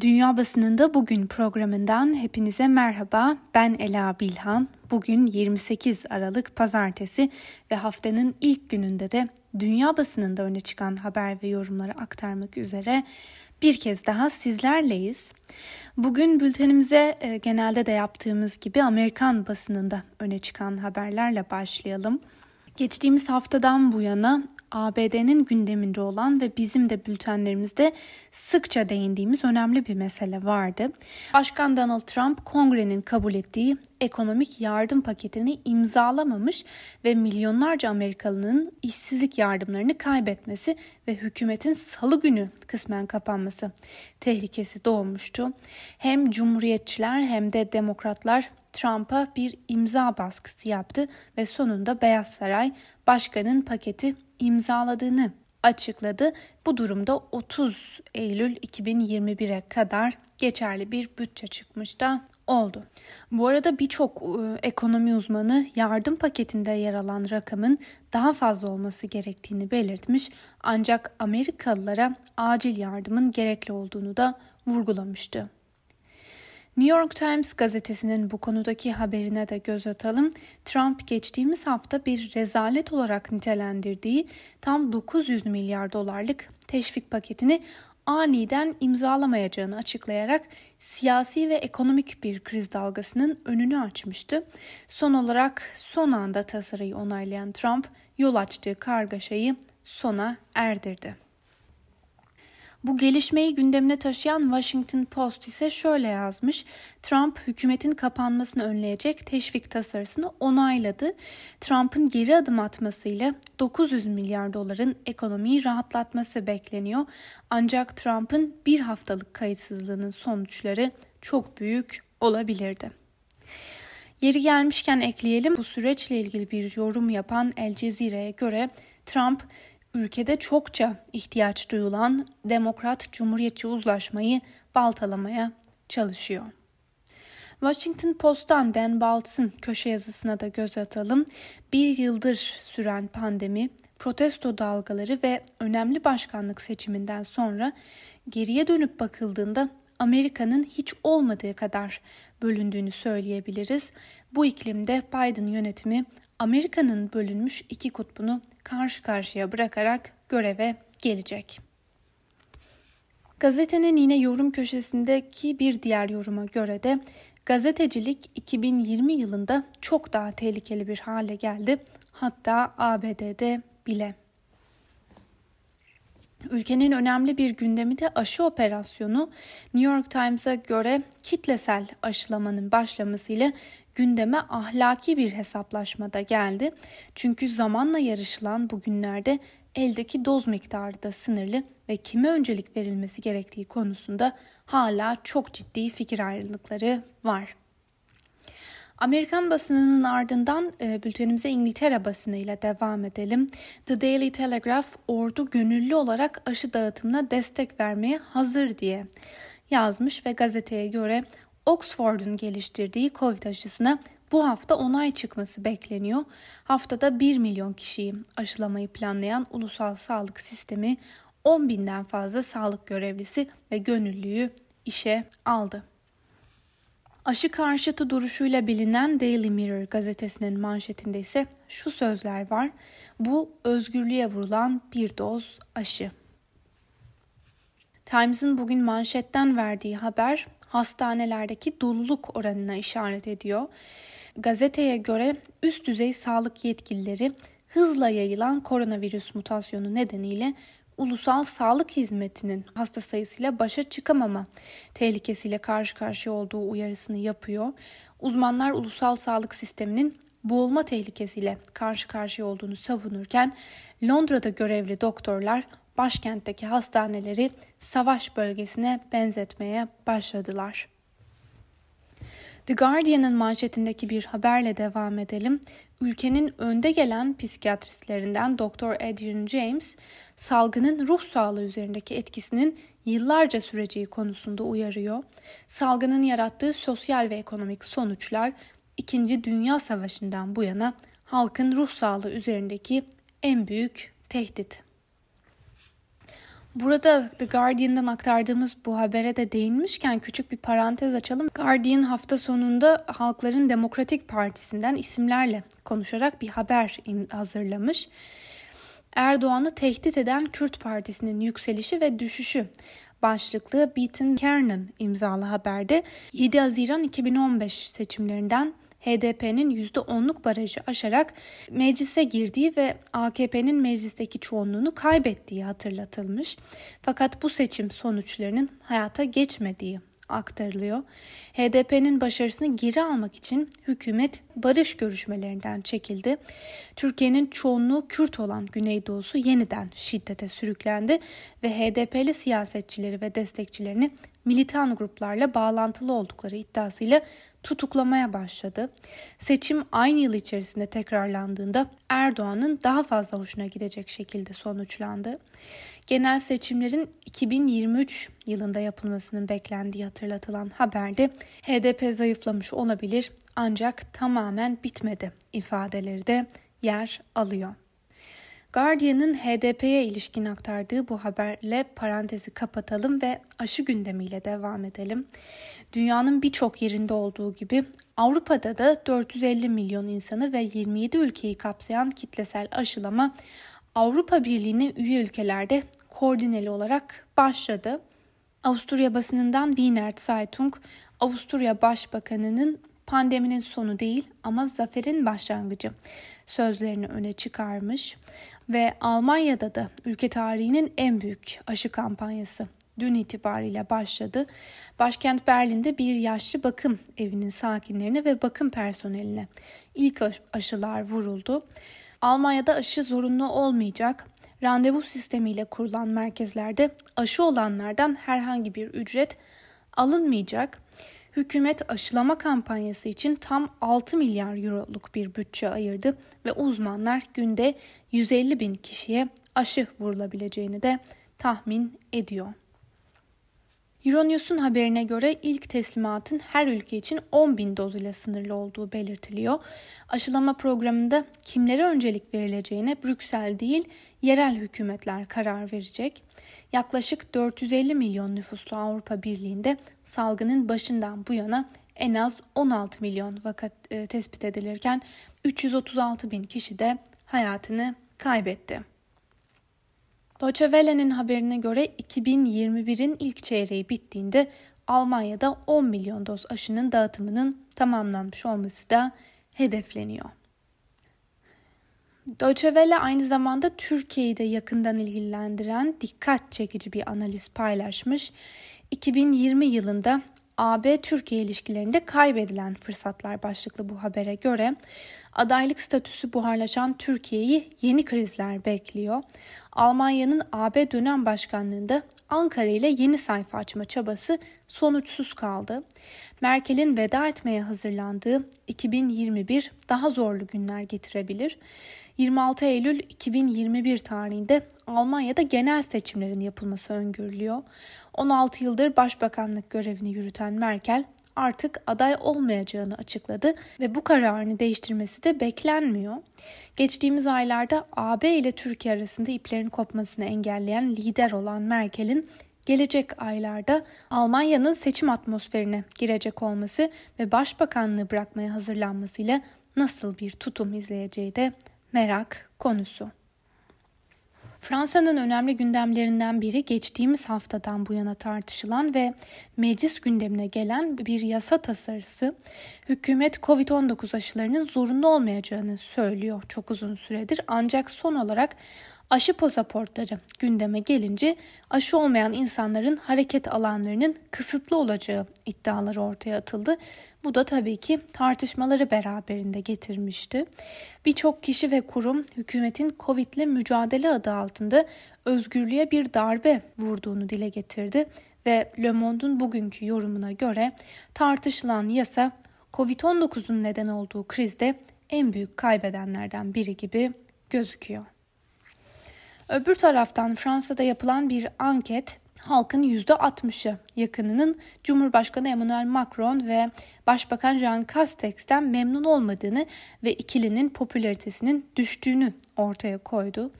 Dünya Basınında Bugün programından hepinize merhaba. Ben Ela Bilhan. Bugün 28 Aralık Pazartesi ve haftanın ilk gününde de dünya basınında öne çıkan haber ve yorumları aktarmak üzere bir kez daha sizlerleyiz. Bugün bültenimize e, genelde de yaptığımız gibi Amerikan basınında öne çıkan haberlerle başlayalım. Geçtiğimiz haftadan bu yana ABD'nin gündeminde olan ve bizim de bültenlerimizde sıkça değindiğimiz önemli bir mesele vardı. Başkan Donald Trump kongrenin kabul ettiği ekonomik yardım paketini imzalamamış ve milyonlarca Amerikalının işsizlik yardımlarını kaybetmesi ve hükümetin salı günü kısmen kapanması tehlikesi doğmuştu. Hem cumhuriyetçiler hem de demokratlar Trump'a bir imza baskısı yaptı ve sonunda Beyaz Saray başkanın paketi imzaladığını açıkladı. Bu durumda 30 Eylül 2021'e kadar geçerli bir bütçe çıkmış da oldu. Bu arada birçok e, ekonomi uzmanı yardım paketinde yer alan rakamın daha fazla olması gerektiğini belirtmiş ancak Amerikalılara acil yardımın gerekli olduğunu da vurgulamıştı. New York Times gazetesinin bu konudaki haberine de göz atalım. Trump geçtiğimiz hafta bir rezalet olarak nitelendirdiği tam 900 milyar dolarlık teşvik paketini aniden imzalamayacağını açıklayarak siyasi ve ekonomik bir kriz dalgasının önünü açmıştı. Son olarak son anda tasarıyı onaylayan Trump yol açtığı kargaşayı sona erdirdi. Bu gelişmeyi gündemine taşıyan Washington Post ise şöyle yazmış. Trump hükümetin kapanmasını önleyecek teşvik tasarısını onayladı. Trump'ın geri adım atmasıyla 900 milyar doların ekonomiyi rahatlatması bekleniyor. Ancak Trump'ın bir haftalık kayıtsızlığının sonuçları çok büyük olabilirdi. Yeri gelmişken ekleyelim bu süreçle ilgili bir yorum yapan El Cezire'ye göre Trump ülkede çokça ihtiyaç duyulan demokrat cumhuriyetçi uzlaşmayı baltalamaya çalışıyor. Washington Post'tan Dan Baltz'ın köşe yazısına da göz atalım. Bir yıldır süren pandemi, protesto dalgaları ve önemli başkanlık seçiminden sonra geriye dönüp bakıldığında Amerika'nın hiç olmadığı kadar bölündüğünü söyleyebiliriz. Bu iklimde Biden yönetimi Amerika'nın bölünmüş iki kutbunu karşı karşıya bırakarak göreve gelecek. Gazetenin yine yorum köşesindeki bir diğer yoruma göre de gazetecilik 2020 yılında çok daha tehlikeli bir hale geldi. Hatta ABD'de bile. Ülkenin önemli bir gündemi de aşı operasyonu. New York Times'a göre kitlesel aşılamanın başlamasıyla gündeme ahlaki bir hesaplaşmada geldi. Çünkü zamanla yarışılan bu günlerde eldeki doz miktarı da sınırlı ve kime öncelik verilmesi gerektiği konusunda hala çok ciddi fikir ayrılıkları var. Amerikan basınının ardından e, bültenimize İngiltere basınıyla devam edelim. The Daily Telegraph ordu gönüllü olarak aşı dağıtımına destek vermeye hazır diye yazmış ve gazeteye göre Oxford'un geliştirdiği Covid aşısına bu hafta onay çıkması bekleniyor. Haftada 1 milyon kişiyi aşılamayı planlayan ulusal sağlık sistemi 10 binden fazla sağlık görevlisi ve gönüllüyü işe aldı. Aşı karşıtı duruşuyla bilinen Daily Mirror gazetesinin manşetinde ise şu sözler var. Bu özgürlüğe vurulan bir doz aşı. Times'ın bugün manşetten verdiği haber hastanelerdeki doluluk oranına işaret ediyor. Gazeteye göre üst düzey sağlık yetkilileri hızla yayılan koronavirüs mutasyonu nedeniyle ulusal sağlık hizmetinin hasta sayısıyla başa çıkamama tehlikesiyle karşı karşıya olduğu uyarısını yapıyor. Uzmanlar ulusal sağlık sisteminin boğulma tehlikesiyle karşı karşıya olduğunu savunurken Londra'da görevli doktorlar başkentteki hastaneleri savaş bölgesine benzetmeye başladılar. The Guardian'ın manşetindeki bir haberle devam edelim. Ülkenin önde gelen psikiyatristlerinden Dr. Adrian James, salgının ruh sağlığı üzerindeki etkisinin yıllarca süreceği konusunda uyarıyor. Salgının yarattığı sosyal ve ekonomik sonuçlar İkinci Dünya Savaşı'ndan bu yana halkın ruh sağlığı üzerindeki en büyük tehdit. Burada The Guardian'dan aktardığımız bu habere de değinmişken küçük bir parantez açalım. Guardian hafta sonunda Halkların Demokratik Partisi'nden isimlerle konuşarak bir haber hazırlamış. Erdoğan'ı tehdit eden Kürt Partisi'nin yükselişi ve düşüşü başlıklı Beaton Kernan imzalı haberde 7 Haziran 2015 seçimlerinden HDP'nin %10'luk barajı aşarak meclise girdiği ve AKP'nin meclisteki çoğunluğunu kaybettiği hatırlatılmış. Fakat bu seçim sonuçlarının hayata geçmediği aktarılıyor. HDP'nin başarısını geri almak için hükümet barış görüşmelerinden çekildi. Türkiye'nin çoğunluğu Kürt olan Güneydoğusu yeniden şiddete sürüklendi ve HDP'li siyasetçileri ve destekçilerini militan gruplarla bağlantılı oldukları iddiasıyla tutuklamaya başladı. Seçim aynı yıl içerisinde tekrarlandığında Erdoğan'ın daha fazla hoşuna gidecek şekilde sonuçlandı. Genel seçimlerin 2023 yılında yapılmasının beklendiği hatırlatılan haberde HDP zayıflamış olabilir ancak tamamen bitmedi ifadeleri de yer alıyor. Guardian'ın HDP'ye ilişkin aktardığı bu haberle parantezi kapatalım ve aşı gündemiyle devam edelim. Dünyanın birçok yerinde olduğu gibi Avrupa'da da 450 milyon insanı ve 27 ülkeyi kapsayan kitlesel aşılama Avrupa Birliği'ne üye ülkelerde koordineli olarak başladı. Avusturya basınından Wiener Zeitung, Avusturya Başbakanı'nın pandeminin sonu değil ama zaferin başlangıcı sözlerini öne çıkarmış ve Almanya'da da ülke tarihinin en büyük aşı kampanyası dün itibariyle başladı. Başkent Berlin'de bir yaşlı bakım evinin sakinlerine ve bakım personeline ilk aşılar vuruldu. Almanya'da aşı zorunlu olmayacak. Randevu sistemiyle kurulan merkezlerde aşı olanlardan herhangi bir ücret alınmayacak. Hükümet aşılama kampanyası için tam 6 milyar euroluk bir bütçe ayırdı ve uzmanlar günde 150 bin kişiye aşı vurulabileceğini de tahmin ediyor. Euronews'un haberine göre ilk teslimatın her ülke için 10 bin doz ile sınırlı olduğu belirtiliyor. Aşılama programında kimlere öncelik verileceğine Brüksel değil yerel hükümetler karar verecek. Yaklaşık 450 milyon nüfuslu Avrupa Birliği'nde salgının başından bu yana en az 16 milyon vaka e, tespit edilirken 336 bin kişi de hayatını kaybetti. Deutsche Welle'nin haberine göre 2021'in ilk çeyreği bittiğinde Almanya'da 10 milyon doz aşının dağıtımının tamamlanmış olması da hedefleniyor. Deutsche Welle aynı zamanda Türkiye'yi de yakından ilgilendiren dikkat çekici bir analiz paylaşmış. 2020 yılında AB-Türkiye ilişkilerinde kaybedilen fırsatlar başlıklı bu habere göre adaylık statüsü buharlaşan Türkiye'yi yeni krizler bekliyor. Almanya'nın AB dönem başkanlığında Ankara ile yeni sayfa açma çabası sonuçsuz kaldı. Merkel'in veda etmeye hazırlandığı 2021 daha zorlu günler getirebilir. 26 Eylül 2021 tarihinde Almanya'da genel seçimlerin yapılması öngörülüyor. 16 yıldır başbakanlık görevini yürüten Merkel artık aday olmayacağını açıkladı ve bu kararını değiştirmesi de beklenmiyor. Geçtiğimiz aylarda AB ile Türkiye arasında iplerin kopmasını engelleyen lider olan Merkel'in gelecek aylarda Almanya'nın seçim atmosferine girecek olması ve başbakanlığı bırakmaya hazırlanmasıyla nasıl bir tutum izleyeceği de merak konusu. Fransa'nın önemli gündemlerinden biri geçtiğimiz haftadan bu yana tartışılan ve meclis gündemine gelen bir yasa tasarısı. Hükümet COVID-19 aşılarının zorunlu olmayacağını söylüyor çok uzun süredir ancak son olarak aşı pasaportları gündeme gelince aşı olmayan insanların hareket alanlarının kısıtlı olacağı iddiaları ortaya atıldı. Bu da tabii ki tartışmaları beraberinde getirmişti. Birçok kişi ve kurum hükümetin Covid ile mücadele adı altında özgürlüğe bir darbe vurduğunu dile getirdi ve Le Monde'un bugünkü yorumuna göre tartışılan yasa Covid-19'un neden olduğu krizde en büyük kaybedenlerden biri gibi gözüküyor. Öbür taraftan Fransa'da yapılan bir anket halkın %60'ı yakınının Cumhurbaşkanı Emmanuel Macron ve Başbakan Jean Castex'ten memnun olmadığını ve ikilinin popülaritesinin düştüğünü ortaya koydu.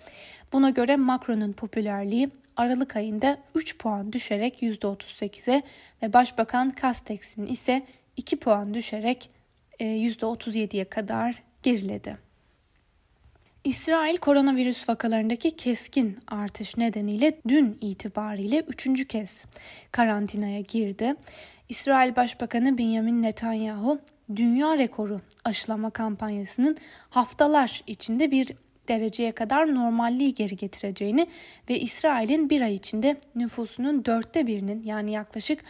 Buna göre Macron'un popülerliği Aralık ayında 3 puan düşerek %38'e ve Başbakan Castex'in ise 2 puan düşerek %37'ye e, kadar geriledi. İsrail koronavirüs vakalarındaki keskin artış nedeniyle dün itibariyle üçüncü kez karantinaya girdi. İsrail Başbakanı Benjamin Netanyahu dünya rekoru aşılama kampanyasının haftalar içinde bir dereceye kadar normalliği geri getireceğini ve İsrail'in bir ay içinde nüfusunun dörtte birinin yani yaklaşık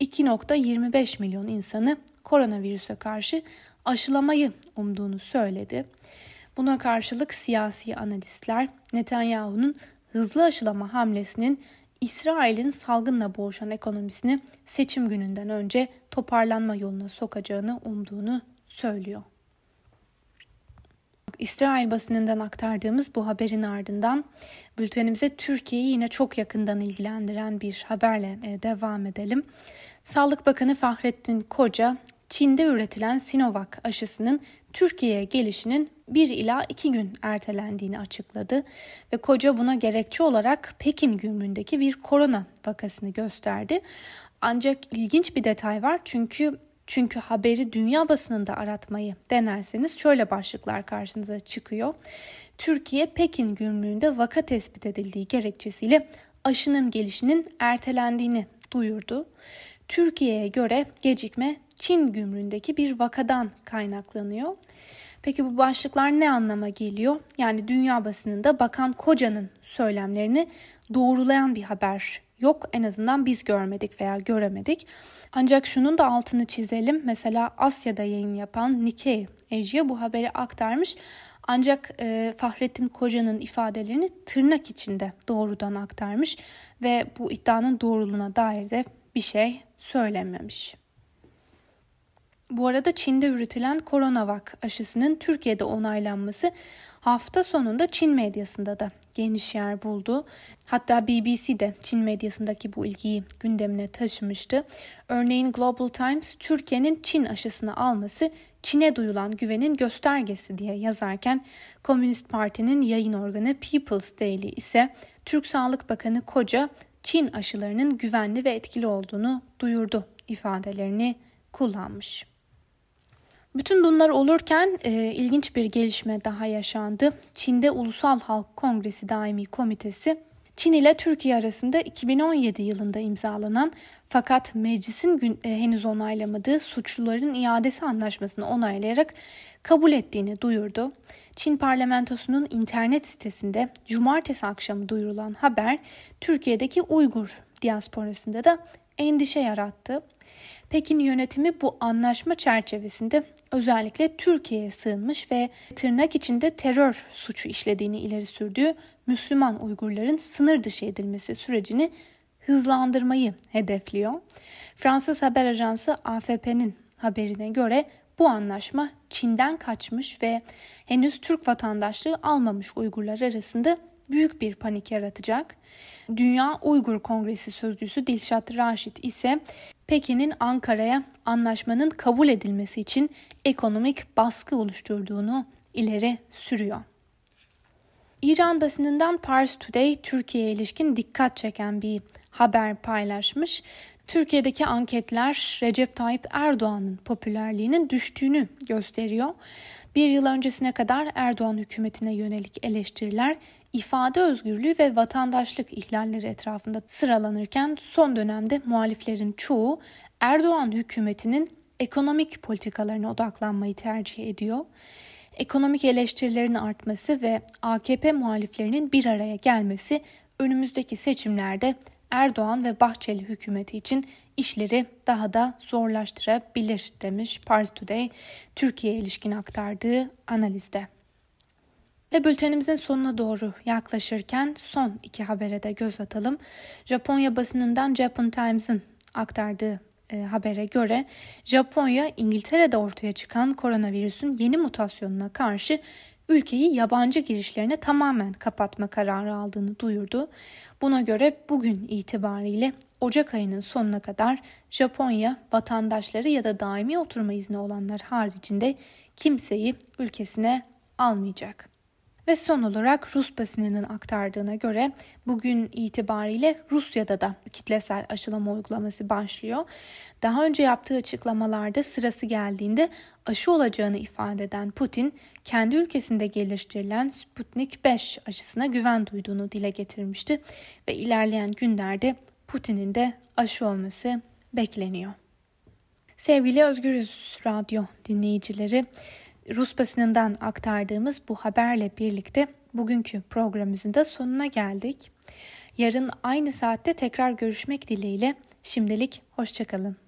2.25 milyon insanı koronavirüse karşı aşılamayı umduğunu söyledi. Buna karşılık siyasi analistler Netanyahu'nun hızlı aşılama hamlesinin İsrail'in salgınla boğuşan ekonomisini seçim gününden önce toparlanma yoluna sokacağını umduğunu söylüyor. İsrail basınından aktardığımız bu haberin ardından bültenimize Türkiye'yi yine çok yakından ilgilendiren bir haberle e, devam edelim. Sağlık Bakanı Fahrettin Koca, Çin'de üretilen Sinovac aşısının Türkiye'ye gelişinin 1 ila 2 gün ertelendiğini açıkladı ve koca buna gerekçe olarak Pekin gümrüğündeki bir korona vakasını gösterdi. Ancak ilginç bir detay var çünkü çünkü haberi dünya basınında aratmayı denerseniz şöyle başlıklar karşınıza çıkıyor. Türkiye Pekin gümrüğünde vaka tespit edildiği gerekçesiyle aşının gelişinin ertelendiğini duyurdu. Türkiye'ye göre gecikme Çin gümrüğündeki bir vakadan kaynaklanıyor. Peki bu başlıklar ne anlama geliyor? Yani dünya basınında Bakan Koca'nın söylemlerini doğrulayan bir haber yok. En azından biz görmedik veya göremedik. Ancak şunun da altını çizelim. Mesela Asya'da yayın yapan Nikkei Asia bu haberi aktarmış. Ancak e, Fahrettin Koca'nın ifadelerini tırnak içinde doğrudan aktarmış ve bu iddianın doğruluğuna dair de bir şey söylememiş. Bu arada Çin'de üretilen Coronavac aşısının Türkiye'de onaylanması hafta sonunda Çin medyasında da geniş yer buldu. Hatta BBC de Çin medyasındaki bu ilgiyi gündemine taşımıştı. Örneğin Global Times Türkiye'nin Çin aşısını alması Çin'e duyulan güvenin göstergesi diye yazarken Komünist Parti'nin yayın organı People's Daily ise Türk Sağlık Bakanı Koca Çin aşılarının güvenli ve etkili olduğunu duyurdu ifadelerini kullanmış. Bütün bunlar olurken e, ilginç bir gelişme daha yaşandı. Çin'de Ulusal Halk Kongresi Daimi Komitesi Çin ile Türkiye arasında 2017 yılında imzalanan fakat meclisin gün, e, henüz onaylamadığı suçluların iadesi anlaşmasını onaylayarak kabul ettiğini duyurdu. Çin parlamentosunun internet sitesinde cumartesi akşamı duyurulan haber Türkiye'deki Uygur diasporasında da endişe yarattı. Pekin yönetimi bu anlaşma çerçevesinde özellikle Türkiye'ye sığınmış ve tırnak içinde terör suçu işlediğini ileri sürdüğü Müslüman Uygurların sınır dışı edilmesi sürecini hızlandırmayı hedefliyor. Fransız haber ajansı AFP'nin haberine göre bu anlaşma Çin'den kaçmış ve henüz Türk vatandaşlığı almamış Uygurlar arasında büyük bir panik yaratacak. Dünya Uygur Kongresi sözcüsü Dilşat Raşit ise Pekin'in Ankara'ya anlaşmanın kabul edilmesi için ekonomik baskı oluşturduğunu ileri sürüyor. İran basınından Pars Today Türkiye'ye ilişkin dikkat çeken bir haber paylaşmış. Türkiye'deki anketler Recep Tayyip Erdoğan'ın popülerliğinin düştüğünü gösteriyor. Bir yıl öncesine kadar Erdoğan hükümetine yönelik eleştiriler ifade özgürlüğü ve vatandaşlık ihlalleri etrafında sıralanırken son dönemde muhaliflerin çoğu Erdoğan hükümetinin ekonomik politikalarına odaklanmayı tercih ediyor. Ekonomik eleştirilerin artması ve AKP muhaliflerinin bir araya gelmesi önümüzdeki seçimlerde Erdoğan ve Bahçeli hükümeti için işleri daha da zorlaştırabilir demiş Pars Today Türkiye ilişkin aktardığı analizde. Ve bültenimizin sonuna doğru yaklaşırken son iki habere de göz atalım. Japonya basınından Japan Times'ın aktardığı e, habere göre Japonya İngiltere'de ortaya çıkan koronavirüsün yeni mutasyonuna karşı ülkeyi yabancı girişlerine tamamen kapatma kararı aldığını duyurdu. Buna göre bugün itibariyle Ocak ayının sonuna kadar Japonya vatandaşları ya da daimi oturma izni olanlar haricinde kimseyi ülkesine almayacak. Ve son olarak Rus basınının aktardığına göre bugün itibariyle Rusya'da da kitlesel aşılama uygulaması başlıyor. Daha önce yaptığı açıklamalarda sırası geldiğinde aşı olacağını ifade eden Putin, kendi ülkesinde geliştirilen Sputnik 5 aşısına güven duyduğunu dile getirmişti ve ilerleyen günlerde Putin'in de aşı olması bekleniyor. Sevgili Özgürüz Radyo dinleyicileri, Rus basınından aktardığımız bu haberle birlikte bugünkü programımızın da sonuna geldik. Yarın aynı saatte tekrar görüşmek dileğiyle şimdilik hoşçakalın.